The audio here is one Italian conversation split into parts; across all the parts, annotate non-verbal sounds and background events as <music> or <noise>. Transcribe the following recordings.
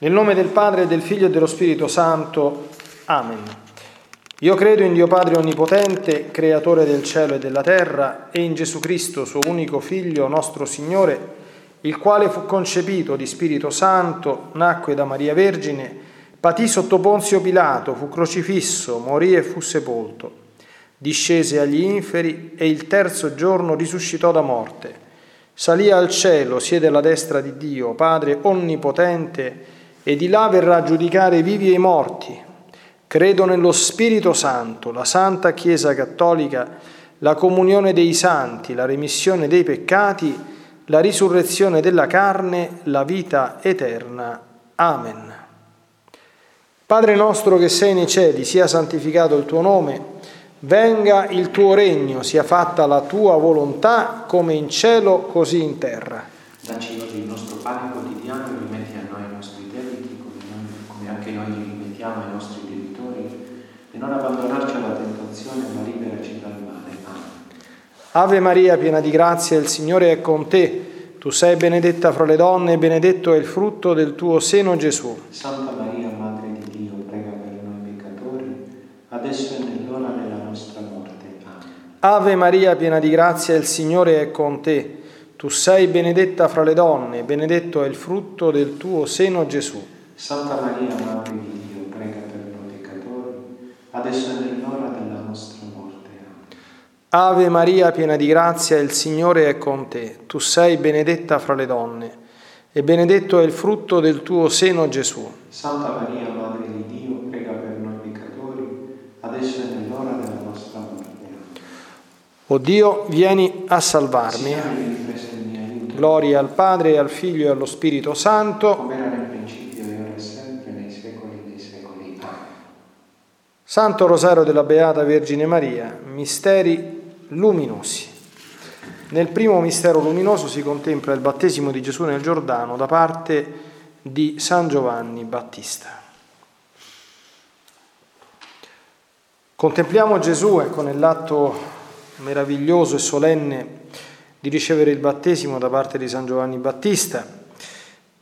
Nel nome del Padre, del Figlio e dello Spirito Santo. Amen. Io credo in Dio Padre Onnipotente, Creatore del cielo e della terra, e in Gesù Cristo, suo unico Figlio, nostro Signore, il quale fu concepito di Spirito Santo, nacque da Maria Vergine, patì sotto Ponzio Pilato, fu crocifisso, morì e fu sepolto. Discese agli inferi e il terzo giorno risuscitò da morte. Salì al cielo, siede alla destra di Dio, Padre Onnipotente, e di là verrà a giudicare i vivi e i morti. Credo nello Spirito Santo, la Santa Chiesa Cattolica, la comunione dei santi, la remissione dei peccati, la risurrezione della carne, la vita eterna. Amen. Padre nostro che sei nei cieli, sia santificato il tuo nome, venga il tuo regno, sia fatta la tua volontà come in cielo così in terra. Dacci oggi il nostro pane quotidiano e rimetti a noi i nostri anche noi rimettiamo ai nostri debitori, e non abbandonarci alla tentazione, ma liberaci dal male. Amen. Ave Maria, piena di grazia, il Signore è con te. Tu sei benedetta fra le donne e benedetto è il frutto del tuo seno Gesù. Santa Maria, Madre di Dio, prega per noi peccatori, adesso è nell'ora della nostra morte. Amen. Ave Maria, piena di grazia, il Signore è con te. Tu sei benedetta fra le donne, benedetto è il frutto del tuo seno Gesù. Santa Maria, Madre di Dio, prega per noi peccatori, adesso è nell'ora della nostra morte. Ave Maria, piena di grazia, il Signore è con te. Tu sei benedetta fra le donne, e benedetto è il frutto del tuo seno, Gesù. Santa Maria, Madre di Dio, prega per noi peccatori, adesso è nell'ora della nostra morte. O Dio, vieni a salvarmi. Gloria al Padre, al Figlio e allo Spirito Santo. Come era nel principio Santo Rosario della Beata Vergine Maria, misteri luminosi. Nel primo mistero luminoso si contempla il battesimo di Gesù nel Giordano da parte di San Giovanni Battista. Contempliamo Gesù, ecco, nell'atto meraviglioso e solenne di ricevere il battesimo da parte di San Giovanni Battista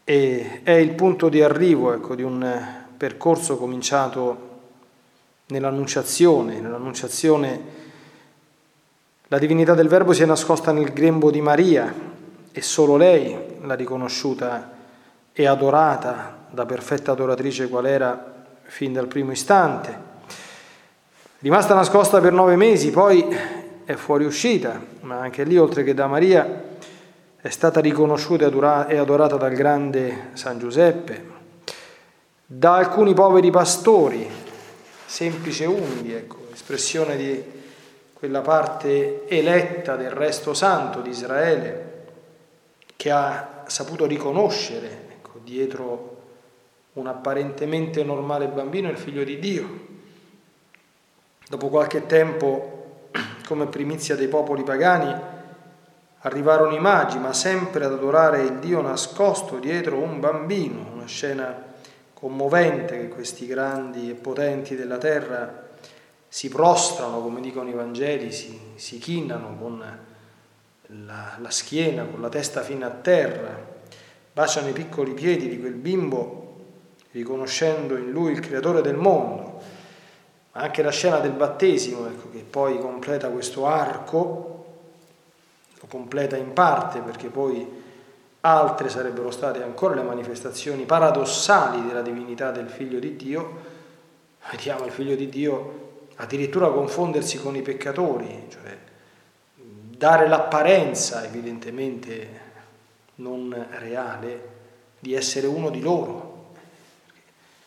e è il punto di arrivo ecco, di un percorso cominciato nell'annunciazione, nell'annunciazione la divinità del Verbo si è nascosta nel grembo di Maria e solo lei l'ha riconosciuta e adorata da perfetta adoratrice qual era fin dal primo istante. Rimasta nascosta per nove mesi, poi è fuoriuscita, ma anche lì, oltre che da Maria, è stata riconosciuta e adorata dal grande San Giuseppe, da alcuni poveri pastori semplice umili, ecco, espressione di quella parte eletta del resto santo di Israele che ha saputo riconoscere ecco, dietro un apparentemente normale bambino il figlio di Dio. Dopo qualche tempo, <clears throat> come primizia dei popoli pagani, arrivarono i magi, ma sempre ad adorare il Dio nascosto dietro un bambino, una scena commovente che questi grandi e potenti della terra si prostrano, come dicono i Vangeli, si, si chinano con la, la schiena, con la testa fino a terra, baciano i piccoli piedi di quel bimbo riconoscendo in lui il creatore del mondo. Ma anche la scena del battesimo, ecco, che poi completa questo arco, lo completa in parte perché poi altre sarebbero state ancora le manifestazioni paradossali della divinità del figlio di Dio, vediamo il figlio di Dio addirittura confondersi con i peccatori, cioè dare l'apparenza evidentemente non reale di essere uno di loro.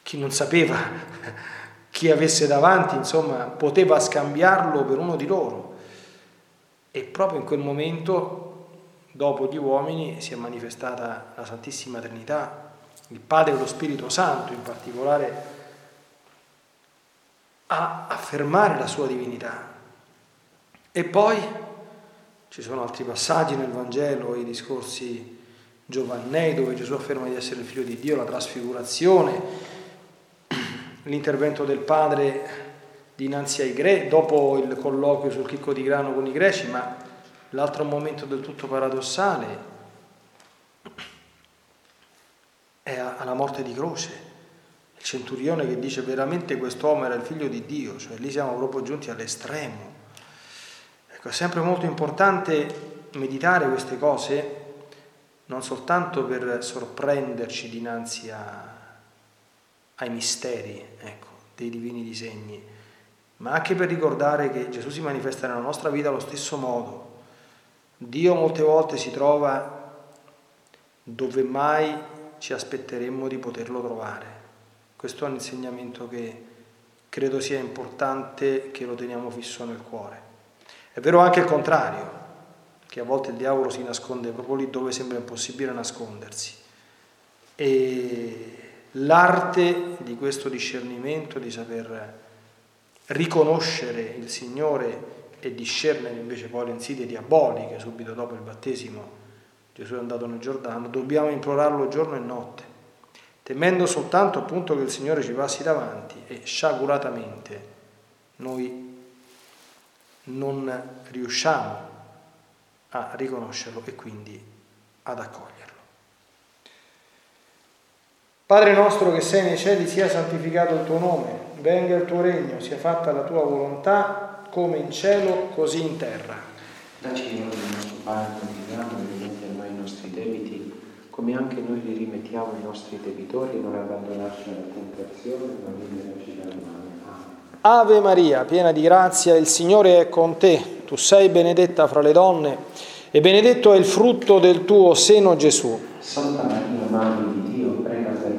Chi non sapeva <laughs> chi avesse davanti, insomma, poteva scambiarlo per uno di loro. E proprio in quel momento dopo gli uomini si è manifestata la Santissima Trinità, il Padre e lo Spirito Santo in particolare, a affermare la sua divinità. E poi ci sono altri passaggi nel Vangelo, i discorsi Giovannei dove Gesù afferma di essere il figlio di Dio, la trasfigurazione, l'intervento del Padre dinanzi ai greci, dopo il colloquio sul chicco di grano con i greci, ma L'altro momento del tutto paradossale è alla morte di croce. Il centurione che dice veramente quest'uomo era il figlio di Dio, cioè lì siamo proprio giunti all'estremo. Ecco, è sempre molto importante meditare queste cose, non soltanto per sorprenderci dinanzi a, ai misteri ecco, dei divini disegni, ma anche per ricordare che Gesù si manifesta nella nostra vita allo stesso modo. Dio molte volte si trova dove mai ci aspetteremmo di poterlo trovare. Questo è un insegnamento che credo sia importante che lo teniamo fisso nel cuore. È vero anche il contrario, che a volte il diavolo si nasconde proprio lì dove sembra impossibile nascondersi. E l'arte di questo discernimento, di saper riconoscere il Signore e discernere invece poi le insidie diaboliche subito dopo il battesimo, Gesù è andato nel Giordano, dobbiamo implorarlo giorno e notte, temendo soltanto appunto che il Signore ci passi davanti e sciaguratamente noi non riusciamo a riconoscerlo e quindi ad accoglierlo. Padre nostro che sei nei cieli, sia santificato il tuo nome, venga il tuo regno, sia fatta la tua volontà, come in cielo, così in terra. Dacci oggi il nostro pane quotidiano e rimetti a noi i nostri debiti, come anche noi li rimettiamo ai nostri debitori, non abbandonarci alla tentazione, ma liberaci dal male. Ave Maria, piena di grazia, il Signore è con te, tu sei benedetta fra le donne e benedetto è il frutto del tuo seno Gesù. Santa Maria, Madre di Dio, prega per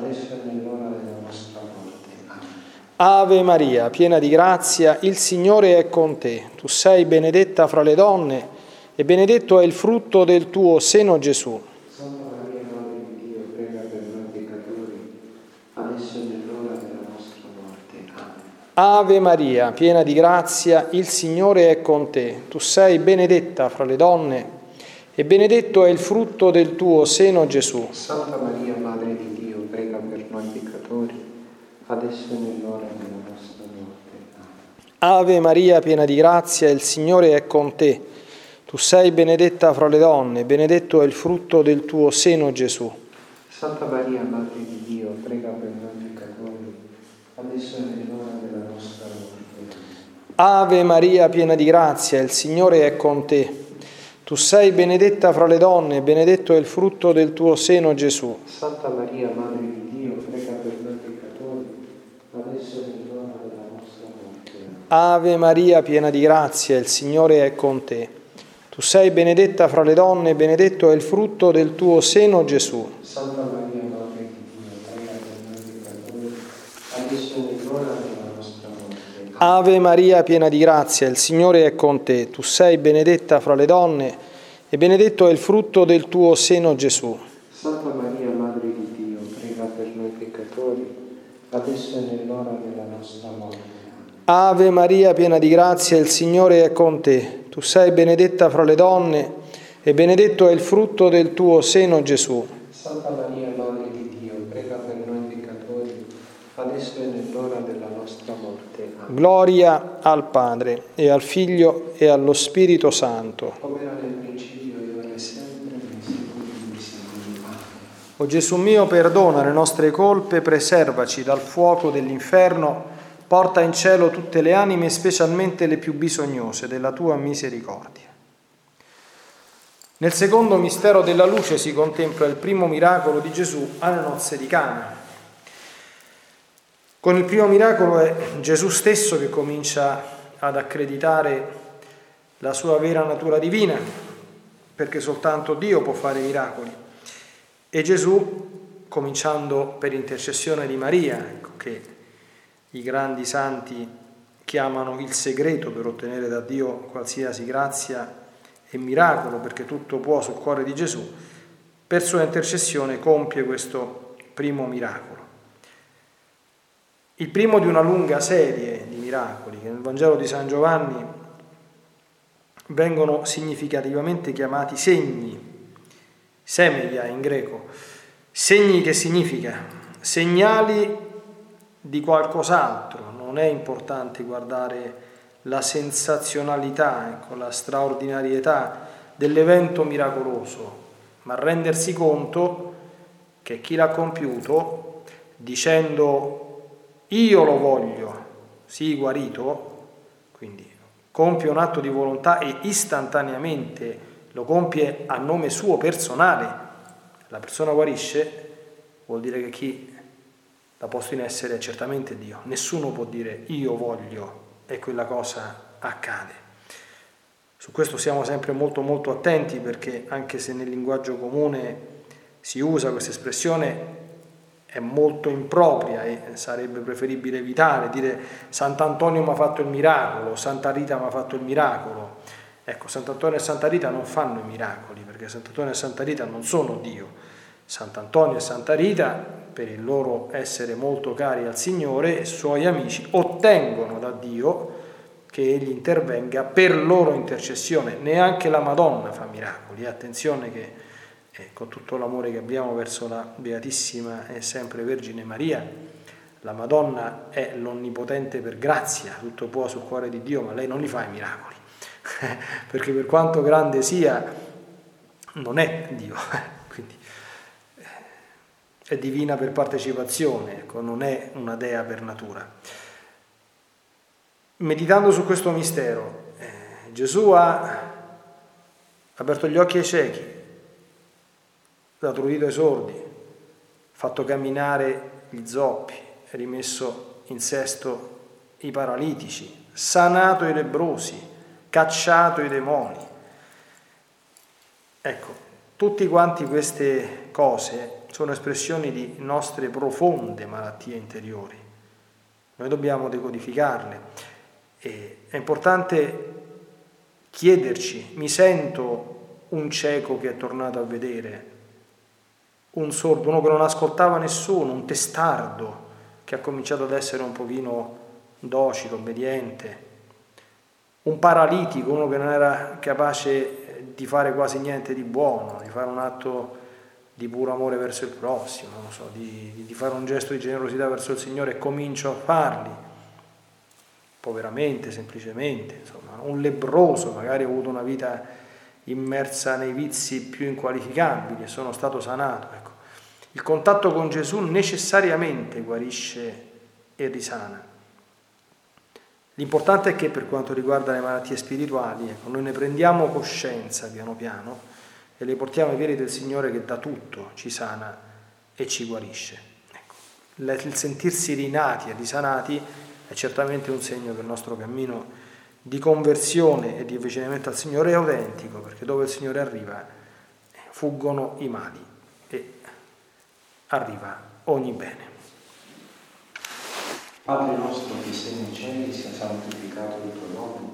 adesso è nell'ora della nostra morte. Amen. Ave Maria, piena di grazia, il Signore è con te. Tu sei benedetta fra le donne e benedetto è il frutto del tuo seno Gesù. Santa Maria, Madre di Dio, prega per noi peccatori, adesso è nell'ora della nostra morte. Amen. Ave Maria, piena di grazia, il Signore è con te. Tu sei benedetta fra le donne e benedetto è il frutto del tuo seno Gesù. Santa Maria, Madre di Dio, prega per noi peccatori, adesso è nell'ora della nostra morte. Ave Maria, piena di grazia, il Signore è con te. Tu sei benedetta fra le donne, benedetto è il frutto del tuo seno Gesù. Santa Maria, Madre di Dio, prega per noi peccatori, adesso è nell'ora della nostra morte. Ave Maria, piena di grazia, il Signore è con te. Tu sei benedetta fra le donne, benedetto è il frutto del tuo seno Gesù. Santa Maria, Madre di Dio, prega per noi peccatori, adesso è nell'ora della nostra morte. Amen. Ave Maria, piena di grazia, il Signore è con te. Tu sei benedetta fra le donne, benedetto è il frutto del tuo seno Gesù. Santa Maria, Madre di Dio, prega per noi peccatori, adesso è nell'ora della nostra morte. Ave Maria, piena di grazia, il Signore è con te. Tu sei benedetta fra le donne e benedetto è il frutto del tuo seno Gesù. Santa Maria, Madre di Dio, prega per noi peccatori, adesso è nell'ora della nostra morte. Ave Maria, piena di grazia, il Signore è con te. Tu sei benedetta fra le donne e benedetto è il frutto del tuo seno Gesù. Santa Maria, Madre di Dio, prega per noi peccatori, adesso è nell'ora della nostra morte. Amen. Gloria al Padre e al Figlio e allo Spirito Santo. Come era nel principio e ora e sempre, nei secoli dei secoli. O Gesù mio, perdona le nostre colpe, preservaci dal fuoco dell'inferno, porta in cielo tutte le anime, specialmente le più bisognose della tua misericordia. Nel secondo mistero della luce si contempla il primo miracolo di Gesù alle nozze di Cana. Con il primo miracolo è Gesù stesso che comincia ad accreditare la sua vera natura divina, perché soltanto Dio può fare miracoli. E Gesù, cominciando per intercessione di Maria, ecco che i grandi santi chiamano il segreto per ottenere da Dio qualsiasi grazia e miracolo, perché tutto può sul cuore di Gesù, per sua intercessione compie questo primo miracolo. Il primo di una lunga serie di miracoli che nel Vangelo di San Giovanni vengono significativamente chiamati segni, semeia in greco, segni che significa segnali di qualcos'altro, non è importante guardare la sensazionalità, ecco, la straordinarietà dell'evento miracoloso, ma rendersi conto che chi l'ha compiuto, dicendo io lo voglio, sii guarito, quindi compie un atto di volontà e istantaneamente lo compie a nome suo personale, la persona guarisce, vuol dire che chi l'ha posto in essere certamente Dio. Nessuno può dire io voglio e quella cosa accade. Su questo siamo sempre molto molto attenti perché anche se nel linguaggio comune si usa questa espressione è molto impropria e sarebbe preferibile evitare, dire Sant'Antonio mi ha fatto il miracolo, Santa Rita mi ha fatto il miracolo. Ecco, Sant'Antonio e Santa Rita non fanno i miracoli perché Sant'Antonio e Santa Rita non sono Dio. Sant'Antonio e Santa Rita, per il loro essere molto cari al Signore suoi amici, ottengono da Dio che Egli intervenga per loro intercessione. Neanche la Madonna fa miracoli. Attenzione che e con tutto l'amore che abbiamo verso la Beatissima e sempre Vergine Maria, la Madonna è l'onnipotente per grazia, tutto può sul cuore di Dio, ma lei non li fa i miracoli, <laughs> perché per quanto grande sia, non è Dio, eh, è divina per partecipazione, ecco, non è una dea per natura. Meditando su questo mistero, eh, Gesù ha aperto gli occhi ai ciechi, dato udito ai sordi, fatto camminare gli zoppi, rimesso in sesto i paralitici, sanato i lebrosi, cacciato i demoni. Ecco, tutte quante queste cose sono espressioni di nostre profonde malattie interiori. Noi dobbiamo decodificarle. E è importante chiederci, mi sento un cieco che è tornato a vedere, un sordo, uno che non ascoltava nessuno, un testardo che ha cominciato ad essere un pochino docile, obbediente, un paralitico, uno che non era capace di fare quasi niente di buono, di fare un atto di puro amore verso il prossimo, so, di, di, fare un gesto di generosità verso il Signore e comincio a farli, poveramente, semplicemente, insomma, un lebroso, magari ha avuto una vita immersa nei vizi più inqualificabili e sono stato sanato. Ecco. Il contatto con Gesù necessariamente guarisce e risana. L'importante è che per quanto riguarda le malattie spirituali, ecco, noi ne prendiamo coscienza piano piano e le portiamo ai piedi del Signore che da tutto ci sana e ci guarisce. Ecco, il sentirsi rinati e risanati è certamente un segno che il nostro cammino di conversione e di avvicinamento al Signore è autentico, perché dove il Signore arriva fuggono i mali e arriva ogni bene. Padre nostro che sei nei cieli, sia santificato il tuo nome,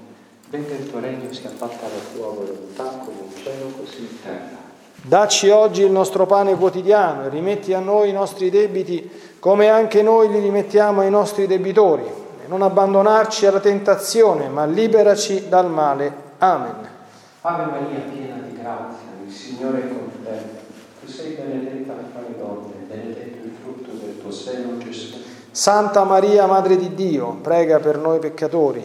venga il tuo regno, sia fatta la tua volontà come in cielo così in terra. Dacci oggi il nostro pane quotidiano e rimetti a noi i nostri debiti come anche noi li rimettiamo ai nostri debitori non abbandonarci alla tentazione, ma liberaci dal male. Amen. Ave Maria, piena di grazia, il Signore è con te. Tu sei benedetta fra le donne, benedetto il frutto del tuo seno, Gesù. Santa Maria, Madre di Dio, prega per noi peccatori,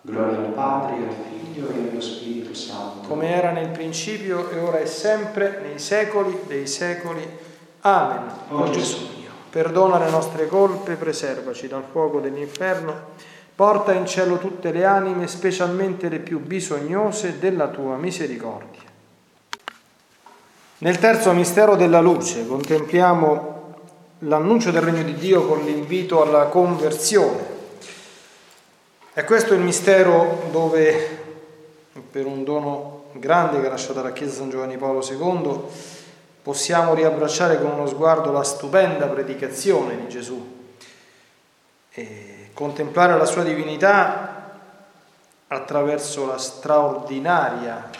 Gloria al Padre, al Figlio e allo Spirito Santo. Come era nel principio e ora e sempre, nei secoli dei secoli. Amen. O Gesù mio, perdona le nostre colpe, preservaci dal fuoco dell'inferno, porta in cielo tutte le anime, specialmente le più bisognose della tua misericordia. Nel terzo mistero della luce contempliamo l'annuncio del regno di Dio con l'invito alla conversione. E questo è il mistero dove, per un dono grande che ha lasciato la Chiesa San Giovanni Paolo II, possiamo riabbracciare con uno sguardo la stupenda predicazione di Gesù e contemplare la sua divinità attraverso la straordinaria eh,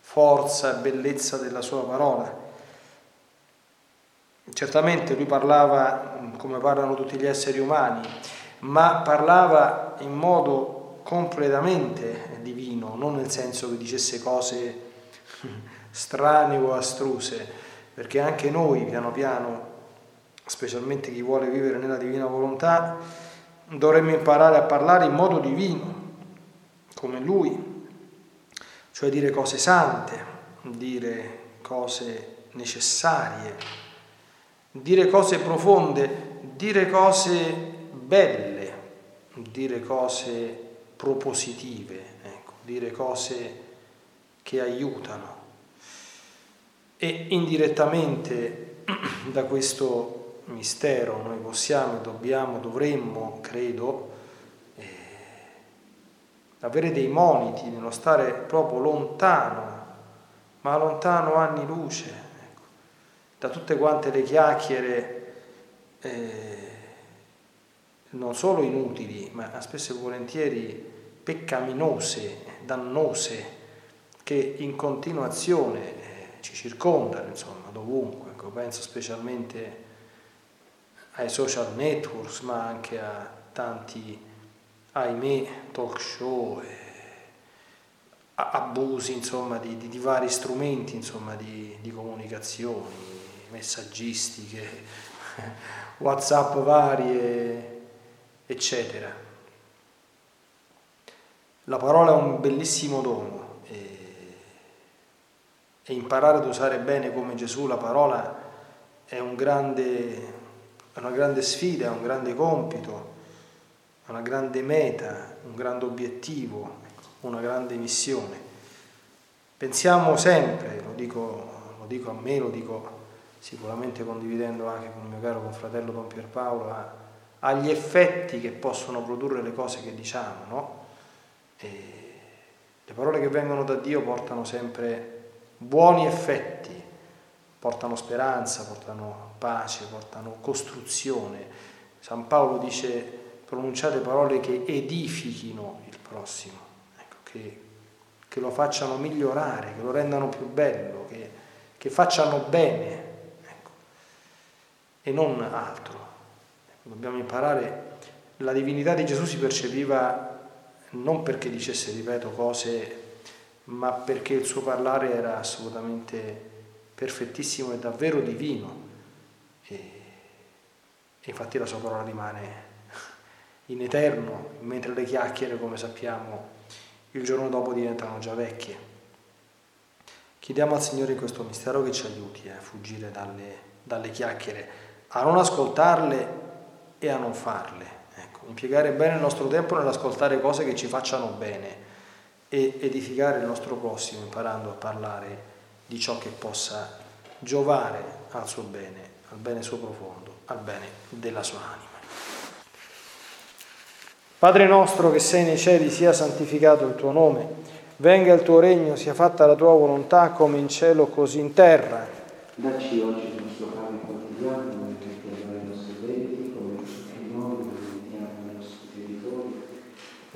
forza e bellezza della sua parola. Certamente lui parlava come parlano tutti gli esseri umani, ma parlava in modo completamente divino, non nel senso che dicesse cose <laughs> strane o astruse, perché anche noi piano piano, specialmente chi vuole vivere nella divina volontà, dovremmo imparare a parlare in modo divino, come lui, cioè dire cose sante, dire cose necessarie, dire cose profonde, dire cose belle, dire cose propositive, ecco, dire cose che aiutano. E indirettamente <clears throat> da questo mistero noi possiamo, dobbiamo, dovremmo, credo, eh, avere dei moniti nello stare proprio lontano, ma lontano anni luce, ecco, da tutte quante le chiacchiere. Eh, non solo inutili, ma spesso e volentieri peccaminose, dannose, che in continuazione eh, ci circondano, insomma, dovunque. Ecco, penso specialmente ai social networks, ma anche a tanti, ahimè, talk show, eh, abusi, insomma, di, di, di, vari strumenti, insomma, di, di comunicazioni, messaggistiche, <laughs> WhatsApp varie eccetera. La parola è un bellissimo dono e, e, imparare ad usare bene come Gesù la parola è, un grande, è una grande sfida, è un grande compito, è una grande meta, un grande obiettivo, una grande missione. Pensiamo sempre, lo dico, lo dico a me, lo dico sicuramente condividendo anche con il mio caro confratello Don Pierpaolo, a, agli effetti che possono produrre le cose che diciamo, no? le parole che vengono da Dio portano sempre buoni effetti, portano speranza, portano pace, portano costruzione. San Paolo dice pronunciate parole che edifichino il prossimo, ecco, che, che, lo facciano migliorare, che lo rendano più bello, che, che facciano bene, ecco, e non altro. Dobbiamo imparare, la divinità di Gesù si percepiva non perché dicesse, ripeto, cose ma perché il suo parlare era assolutamente perfettissimo e davvero divino. E, infatti la sua parola rimane in eterno, mentre le chiacchiere, come sappiamo, il giorno dopo diventano già vecchie. Chiediamo al Signore in questo mistero che ci aiuti a fuggire dalle, dalle chiacchiere, a non ascoltarle e a non farle. Ecco, impiegare bene il nostro tempo nell'ascoltare cose che ci facciano bene e edificare il nostro prossimo imparando a parlare di ciò che possa giovare al suo bene, al bene suo profondo, al bene della sua anima. Padre nostro che sei nei cieli, sia santificato il tuo nome, venga il tuo regno, sia fatta la tua volontà come in cielo così in terra. Dacci oggi il nostro pane quotidiano, e perdonare i nostri debiti, come anche noi permettiamo ai nostri debitori,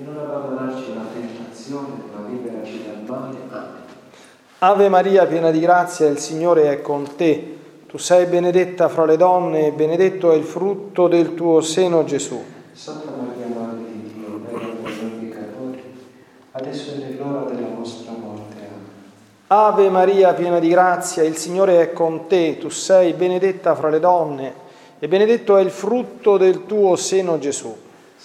e non abbandonarci alla tentazione, ma liberaci dal male. Amen. Ave Maria, piena di grazia, il Signore è con te. Tu sei benedetta fra le donne e benedetto è il frutto del tuo seno Gesù. Santa Maria, Madre di Dio, prega per noi peccatori, adesso è nell'ora della nostra morte. Amen. Ave Maria, piena di grazia, il Signore è con te. Tu sei benedetta fra le donne e benedetto è il frutto del tuo seno Gesù.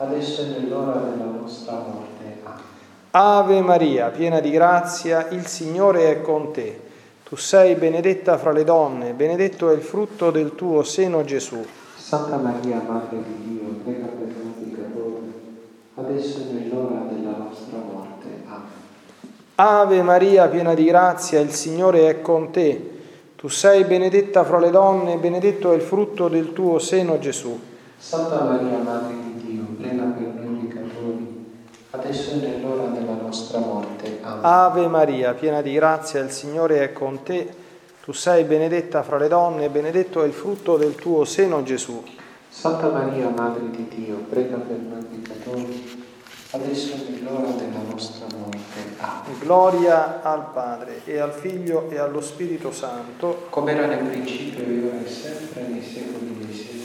adesso è nell'ora della nostra morte. Amen. Ave Maria, piena di grazia, il Signore è con te. Tu sei benedetta fra le donne, benedetto è il frutto del tuo seno Gesù. Santa Maria, Madre di Dio, prega per noi peccatori, adesso è nell'ora della nostra morte. Amen. Ave Maria, piena di grazia, il Signore è con te. Tu sei benedetta fra le donne, benedetto è il frutto del tuo seno Gesù. Santa Maria, Madre di Dio, prega per noi peccatori, adesso è nell'ora della nostra morte. Amen. Ave Maria, piena di grazia, il Signore è con te. Tu sei benedetta fra le donne, benedetto è il frutto del tuo seno Gesù. Santa Maria, Madre di Dio, prega per noi peccatori, adesso è nell'ora della nostra morte. Amen. Gloria al Padre e al Figlio e allo Spirito Santo. Come era nel principio, e ora e sempre, nei secoli dei secoli.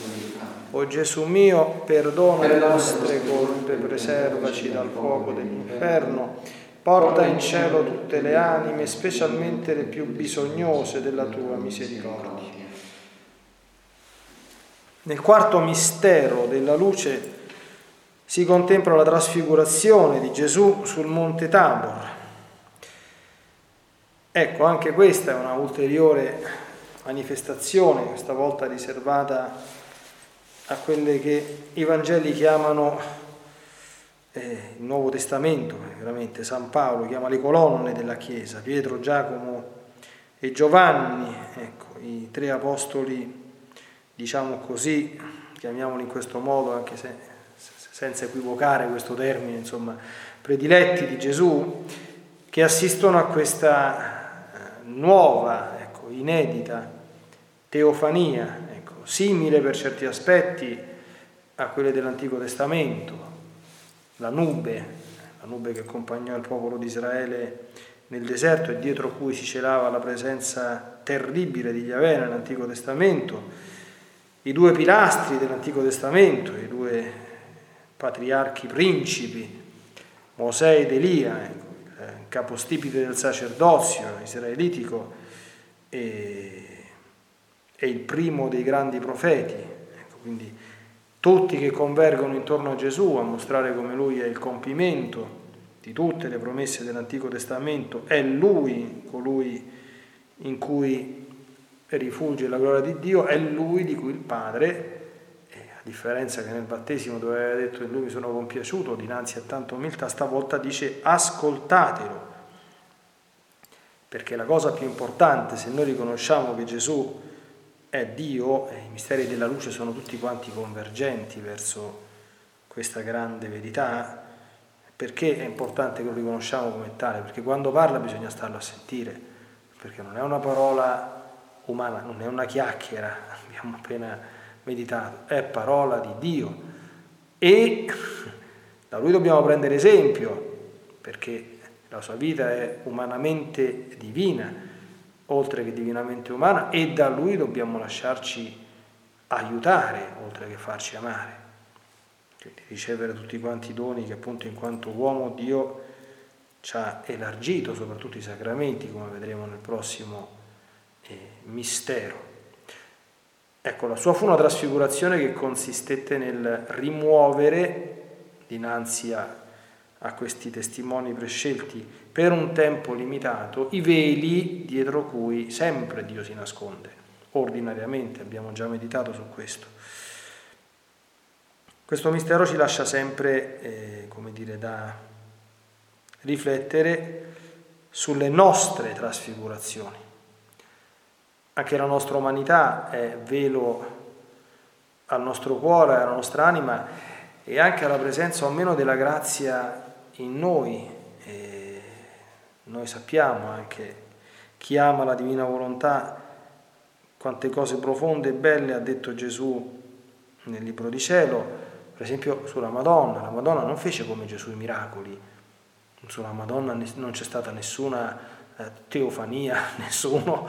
O Gesù mio, perdona le nostre colpe, colpe, preservaci dal fuoco dell'inferno, porta in cielo tutte le anime, specialmente le più bisognose della tua misericordia. Nel quarto mistero della luce si contempla la trasfigurazione di Gesù sul monte Tabor. Ecco, anche questa è una ulteriore manifestazione, questa volta riservata a quelle che i Vangeli chiamano eh, il Nuovo Testamento, veramente San Paolo chiama le colonne della Chiesa, Pietro, Giacomo e Giovanni, ecco, i tre apostoli, diciamo così, chiamiamoli in questo modo, anche se senza equivocare questo termine, insomma, prediletti di Gesù, che assistono a questa eh, nuova, ecco, inedita teofania, simile per certi aspetti a quelle dell'Antico Testamento, la nube, la nube che accompagnò il popolo di Israele nel deserto e dietro cui si celava la presenza terribile di Yahweh nell'Antico Testamento, i due pilastri dell'Antico Testamento, i due patriarchi principi, Mosè ed Elia, il capostipite del sacerdozio israelitico e, e, il primo dei grandi profeti. Ecco, quindi tutti che convergono intorno a Gesù a mostrare come Lui è il compimento di tutte le promesse dell'Antico Testamento, è Lui colui in cui rifugge la gloria di Dio, è Lui di cui il Padre, a differenza che nel battesimo dove aveva detto in Lui mi sono compiaciuto, dinanzi a tanta umiltà, stavolta dice ascoltatelo, perché la cosa più importante, se noi riconosciamo che Gesù è Dio, i misteri della luce sono tutti quanti convergenti verso questa grande verità, perché è importante che lo riconosciamo come tale? Perché quando parla bisogna starlo a sentire, perché non è una parola umana, non è una chiacchiera, <laughs> abbiamo appena meditato, è parola di Dio. E <laughs> da lui dobbiamo prendere esempio, perché la sua vita è umanamente divina, oltre che divinamente umana, e da lui dobbiamo lasciarci aiutare, oltre che farci amare di ricevere tutti quanti i doni che appunto in quanto uomo Dio ci ha elargito, soprattutto i sacramenti, come vedremo nel prossimo eh, mistero. Ecco, la sua fu una trasfigurazione che consistette nel rimuovere dinanzi a, a questi testimoni prescelti per un tempo limitato i veli dietro cui sempre Dio si nasconde. Ordinariamente abbiamo già meditato su questo. Questo mistero ci lascia sempre, eh, come dire, da riflettere sulle nostre trasfigurazioni. Anche la nostra umanità è velo al nostro cuore, alla nostra anima e anche alla presenza o meno della grazia in noi. Noi sappiamo anche chi ama la divina volontà, quante cose profonde e belle ha detto Gesù nel libro di cielo. Per esempio sulla Madonna, la Madonna non fece come Gesù i miracoli, sulla Madonna non c'è stata nessuna eh, teofania, <laughs> nessuno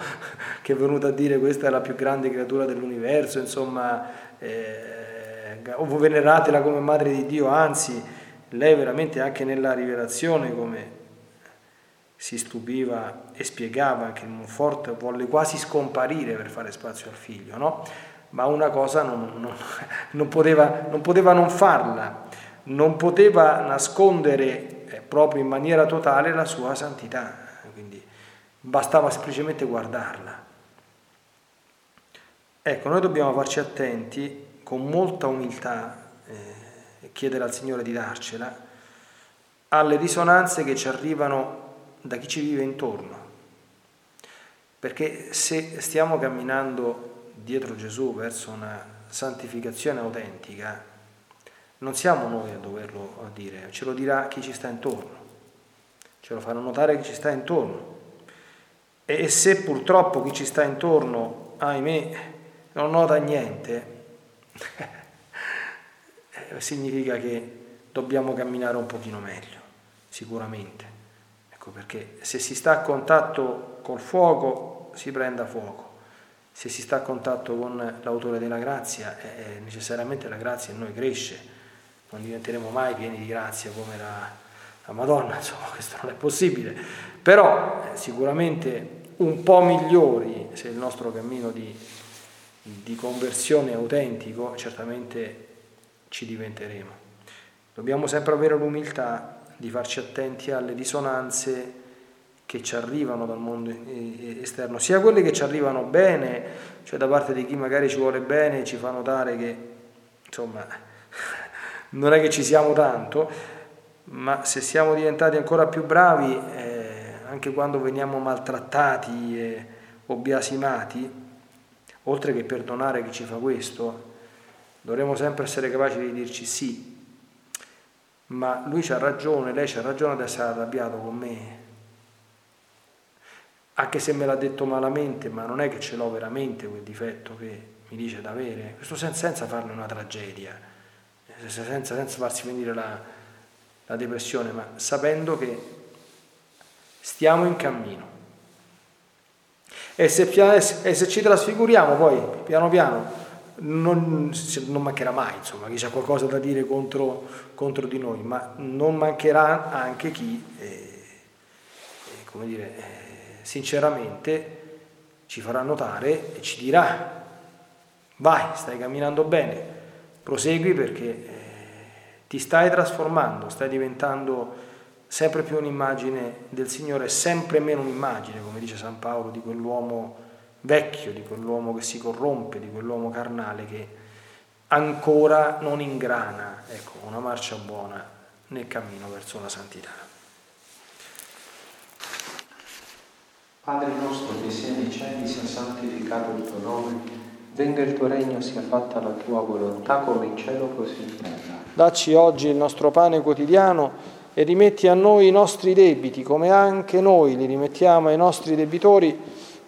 che è venuto a dire questa è la più grande creatura dell'universo, insomma, eh, veneratela come madre di Dio, anzi, lei veramente anche nella rivelazione come si stupiva e spiegava che il Monfort volle quasi scomparire per fare spazio al figlio, no? ma una cosa non, non, <laughs> non, poteva, non poteva non farla, non poteva nascondere eh, proprio in maniera totale la sua santità, quindi bastava semplicemente guardarla. Ecco, noi dobbiamo farci attenti con molta umiltà, eh, chiedere al Signore di darcela, alle risonanze che ci arrivano da chi ci vive intorno. Perché se stiamo camminando dietro Gesù verso una santificazione autentica, non siamo noi a doverlo dire, ce lo dirà chi ci sta intorno, ce lo farà notare chi ci sta intorno. E se purtroppo chi ci sta intorno, ahimè, non nota niente, <laughs> significa che dobbiamo camminare un pochino meglio, sicuramente. Ecco perché se si sta a contatto col fuoco si prenda fuoco. Se si sta a contatto con l'autore della grazia, eh, necessariamente la grazia in noi cresce, non diventeremo mai pieni di grazia come la, la Madonna, <laughs> insomma questo non è possibile, però eh, sicuramente un po' migliori se il nostro cammino di, di conversione è autentico, certamente ci diventeremo. Dobbiamo sempre avere l'umiltà di farci attenti alle risonanze che ci arrivano dal mondo esterno, sia quelle che ci arrivano bene, cioè da parte di chi magari ci vuole bene e ci fa notare che insomma <laughs> non è che ci siamo tanto, ma se siamo diventati ancora più bravi, eh, anche quando veniamo maltrattati e obiasimati, oltre che perdonare chi ci fa questo, dovremo sempre essere capaci di dirci sì, ma lui c'ha ragione, lei c'ha ragione ad essere arrabbiato con me, anche se me l'ha detto malamente, ma non è che ce l'ho veramente quel difetto che mi dice d'avere, questo senza, farne una tragedia, senza, senza farsi venire la, la depressione, ma sapendo che stiamo in cammino. E se, e se, ci trasfiguriamo poi, piano piano, non, non, mancherà mai, insomma, chi ha qualcosa da dire contro, contro, di noi, ma non mancherà anche chi, eh, eh, dire, eh, sinceramente ci farà notare e ci dirà, vai, stai camminando bene, prosegui perché eh, ti stai trasformando, stai diventando sempre più un'immagine del Signore, sempre meno un'immagine, come dice San Paolo, di quell'uomo vecchio, di quell'uomo che si corrompe, di quell'uomo carnale che ancora non ingrana ecco, una marcia buona nel cammino verso la santità. Padre nostro che sei nei cieli, sia santificato il tuo nome, venga il tuo regno, sia fatta la tua volontà come in cielo così in terra. Dacci oggi il nostro pane quotidiano e rimetti a noi i nostri debiti come anche noi li rimettiamo ai nostri debitori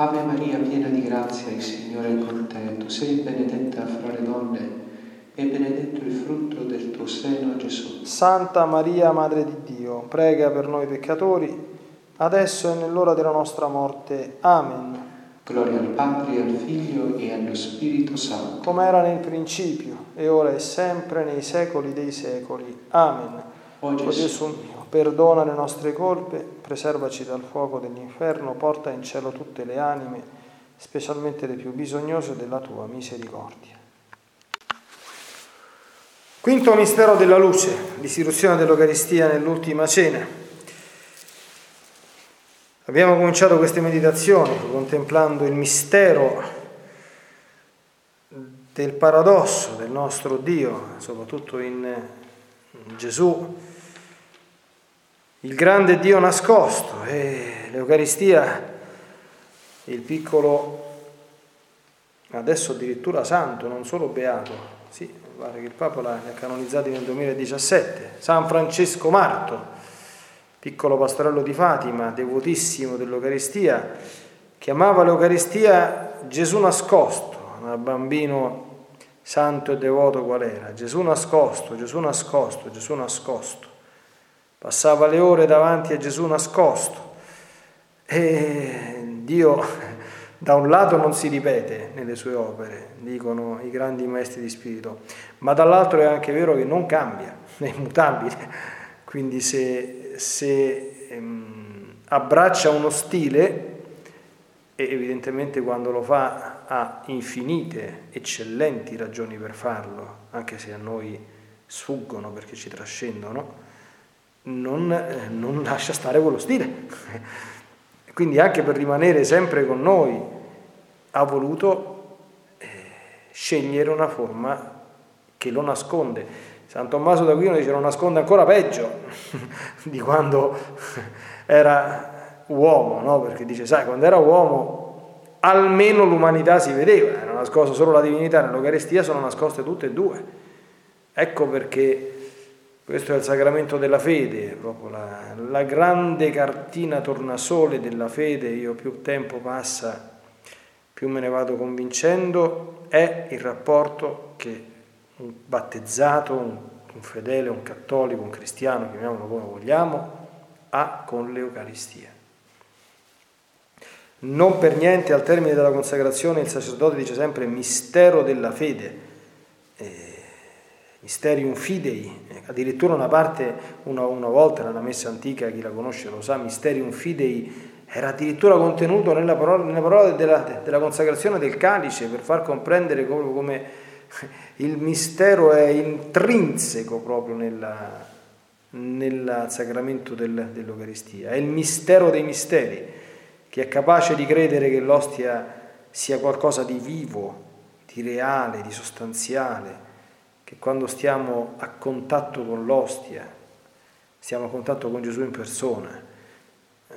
Ave Maria, piena di grazia, il Signore è con te. Tu sei benedetta fra le donne e benedetto il frutto del tuo seno, Gesù. Santa Maria, Madre di Dio, prega per noi peccatori, adesso e nell'ora della nostra morte. Amen. Gloria al Padre, al Figlio e allo Spirito Santo. Come era nel principio, e ora e sempre, nei secoli dei secoli. Amen. O Gesù, mio, perdona le nostre colpe, preservaci dal fuoco dell'inferno, porta in cielo tutte le anime, specialmente le più bisognose della tua misericordia. Quinto mistero della luce, l'istituzione dell'Eucaristia nell'ultima cena. Abbiamo cominciato queste meditazioni contemplando il mistero del paradosso del nostro Dio, soprattutto in Gesù, il grande Dio nascosto e l'Eucaristia, il piccolo, adesso addirittura santo, non solo beato, sì, pare che il Papa l'ha canonizzato nel 2017, San Francesco Marto, piccolo pastorello di Fatima, devotissimo dell'Eucaristia, chiamava l'Eucaristia Gesù nascosto, un bambino santo e devoto qual era, Gesù nascosto, Gesù nascosto, Gesù nascosto. Passava le ore davanti a Gesù nascosto e Dio da un lato non si ripete nelle sue opere, dicono i grandi maestri di spirito, ma dall'altro è anche vero che non cambia, è immutabile. Quindi se, se ehm, abbraccia uno stile e evidentemente quando lo fa ha infinite, eccellenti ragioni per farlo, anche se a noi sfuggono perché ci trascendono, non, eh, non lascia stare quello stile. <laughs> Quindi anche per rimanere sempre con noi ha voluto eh, scegliere una forma che lo nasconde. San Tommaso d'Aquino dice lo nasconde ancora peggio <laughs> di quando <laughs> era uomo, no? perché dice, sai, quando era uomo almeno l'umanità si vedeva, era nascosta solo la divinità, nell'Eucaristia sono nascoste tutte e due. Ecco perché questo è il sacramento della fede, proprio la, la grande cartina tornasole della fede, io più tempo passa, più me ne vado convincendo, è il rapporto che un battezzato, un, un fedele, un cattolico, un cristiano, chiamiamolo come vogliamo, ha con l'Eucaristia. Non per niente al termine della consacrazione il sacerdote dice sempre mistero della fede, eh, mysterium fidei, eh, addirittura una parte, una, una, volta nella messa antica, chi la conosce lo sa, mysterium fidei era addirittura contenuto nella parola, nella parola della, della, consacrazione del calice per far comprendere come, come il mistero è intrinseco proprio nel sacramento del, dell'Eucaristia, è il mistero dei misteri che è capace di credere che l'ostia sia qualcosa di vivo, di reale, di sostanziale, che quando stiamo a contatto con l'ostia, stiamo a contatto con Gesù in persona, eh,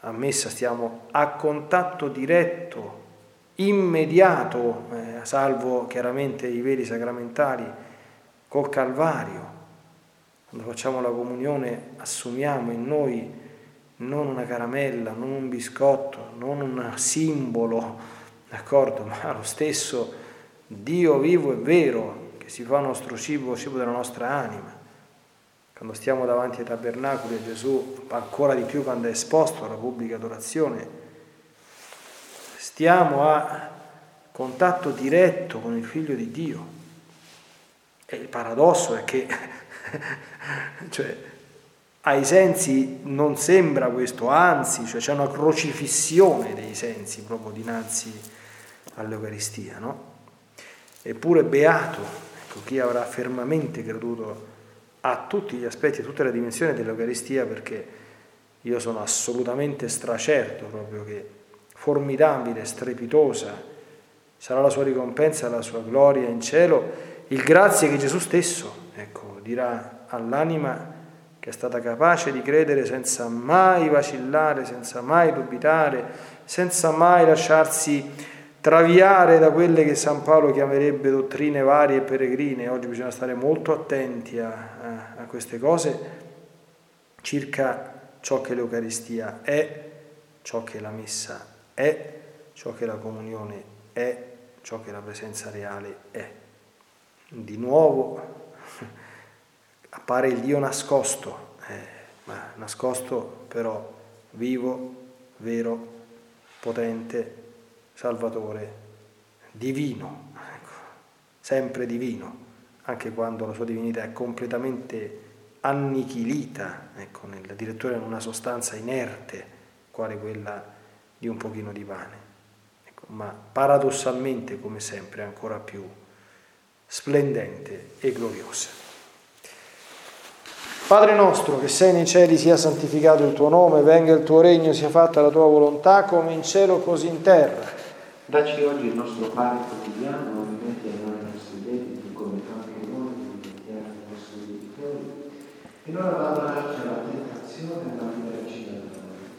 a messa stiamo a contatto diretto, immediato, eh, salvo chiaramente i veri sacramentali, col Calvario. Quando facciamo la comunione assumiamo in noi non una caramella, non un biscotto, non un simbolo, d'accordo, <laughs> ma lo stesso Dio vivo e vero si fa nostro cibo, cibo della nostra anima. Quando stiamo davanti ai tabernacoli a Gesù, ancora di più quando è esposto alla pubblica adorazione, stiamo a contatto diretto con il Figlio di Dio. E il paradosso è che <laughs> cioè, ai sensi non sembra questo, anzi, cioè c'è una crocifissione dei sensi proprio dinanzi all'Eucaristia, no? Eppure beato, ecco, chi avrà fermamente creduto a tutti gli aspetti, a tutte le dimensioni dell'Eucaristia, perché io sono assolutamente stracerto proprio che formidabile, strepitosa, sarà la sua ricompensa, la sua gloria in cielo, il grazie che Gesù stesso, ecco, dirà all'anima che è stata capace di credere senza mai vacillare, senza mai dubitare, senza mai lasciarsi traviare da quelle che San Paolo chiamerebbe dottrine varie e peregrine. Oggi bisogna stare molto attenti a, a, a queste cose circa ciò che l'Eucaristia è, ciò che la messa è, ciò che la comunione è, ciò che la presenza reale è. Di nuovo <laughs> appare il Dio nascosto, eh, ma nascosto però vivo, vero, potente, salvatore, divino, ecco, sempre divino, anche quando la sua divinità è completamente annichilita, ecco, addirittura in una sostanza inerte, quale quella di un pochino di pane. Ecco, ma paradossalmente, come sempre, ancora più splendente e gloriosa. Padre nostro che sei nei cieli sia santificato il tuo nome, venga il tuo regno, sia fatta la tua volontà come in cielo così in terra. Dacci oggi il nostro pane quotidiano, rimetti a noi i nostri debiti come anche noi rimettiamo i nostri debitori e non abbandonarci alla tentazione ma liberaci dal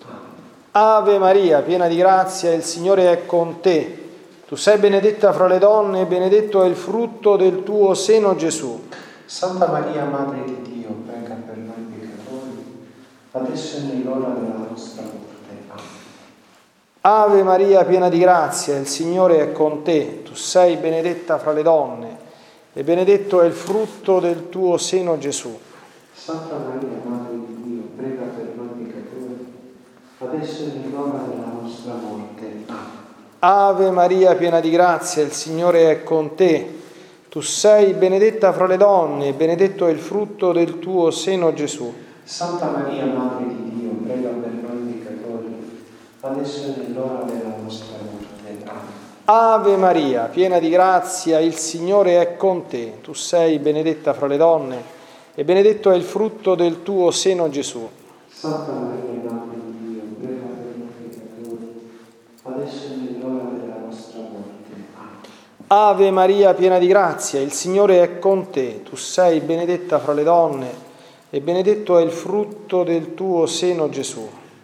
male. Ave Maria, piena di grazia, il Signore è con te. Tu sei benedetta fra le donne e benedetto è il frutto del tuo seno Gesù. Santa Maria, Madre di Dio, adesso è nell'ora della nostra morte. Ave Maria, piena di grazia, il Signore è con te, tu sei benedetta fra le donne e benedetto è il frutto del tuo seno Gesù. Santa Maria, Madre di Dio, prega per noi peccatori, adesso è nell'ora della nostra morte. Ave Maria, piena di grazia, il Signore è con te, tu sei benedetta fra le donne e benedetto è il frutto del tuo seno Gesù. Santa Maria, Madre di Dio, prega per noi adesso è nell'ora della nostra morte. Amen. Ave Maria, piena di grazia, il Signore è con te. Tu sei benedetta fra le donne e benedetto è il frutto del tuo seno Gesù. Santa Maria, Madre di Dio, prega per noi peccatori, adesso è nell'ora della nostra morte. Amen. Ave Maria, piena di grazia, il Signore è con te. Tu sei benedetta fra le donne e benedetto è il frutto del tuo seno Gesù.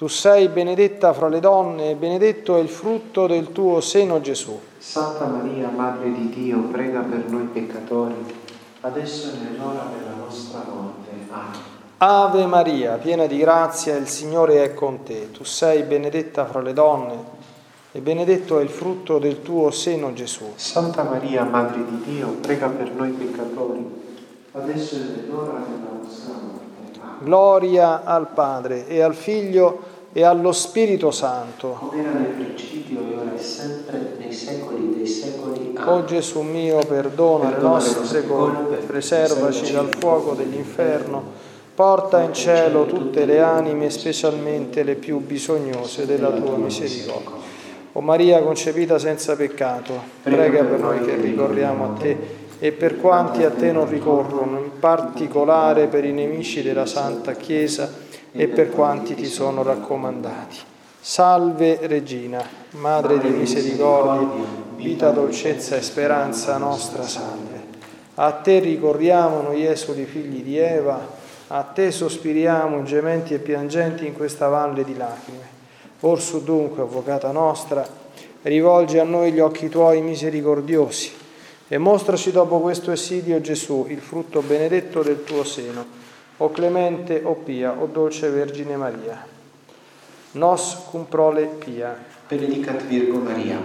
Tu sei benedetta fra le donne e benedetto è il frutto del tuo seno Gesù. Santa Maria, Madre di Dio, prega per noi peccatori, adesso è nell'ora della nostra morte. Amen. Ave Maria, piena di grazia, il Signore è con te. Tu sei benedetta fra le donne e benedetto è il frutto del tuo seno Gesù. Santa Maria, Madre di Dio, prega per noi peccatori, adesso è nell'ora della nostra morte. Amen. Gloria al Padre e al Figlio e allo Spirito Santo. Come era nel principio ora e sempre, nei secoli dei secoli. O. Gesù mio, perdona le nostre colpe, preservaci dal fuoco dell'inferno, porta in cielo tutte le anime, specialmente le più bisognose della tua misericordia. O Maria concepita senza peccato, prega per noi che ricorriamo a te e per quanti a te non ricorrono, in particolare per i nemici della Santa Chiesa e per quanti ti sono raccomandati. Salve Regina, Madre di misericordia, vita, dolcezza e speranza nostra, salve. A te ricorriamo noi esuli figli di Eva, a te sospiriamo gementi e piangenti in questa valle di lacrime. Orsu dunque, avvocata nostra, rivolgi a noi gli occhi tuoi misericordiosi e mostraci dopo questo esilio Gesù, il frutto benedetto del tuo seno, o clemente, o pia, o dolce Vergine Maria. Nos cum prole pia. Benedicat Virgo Maria.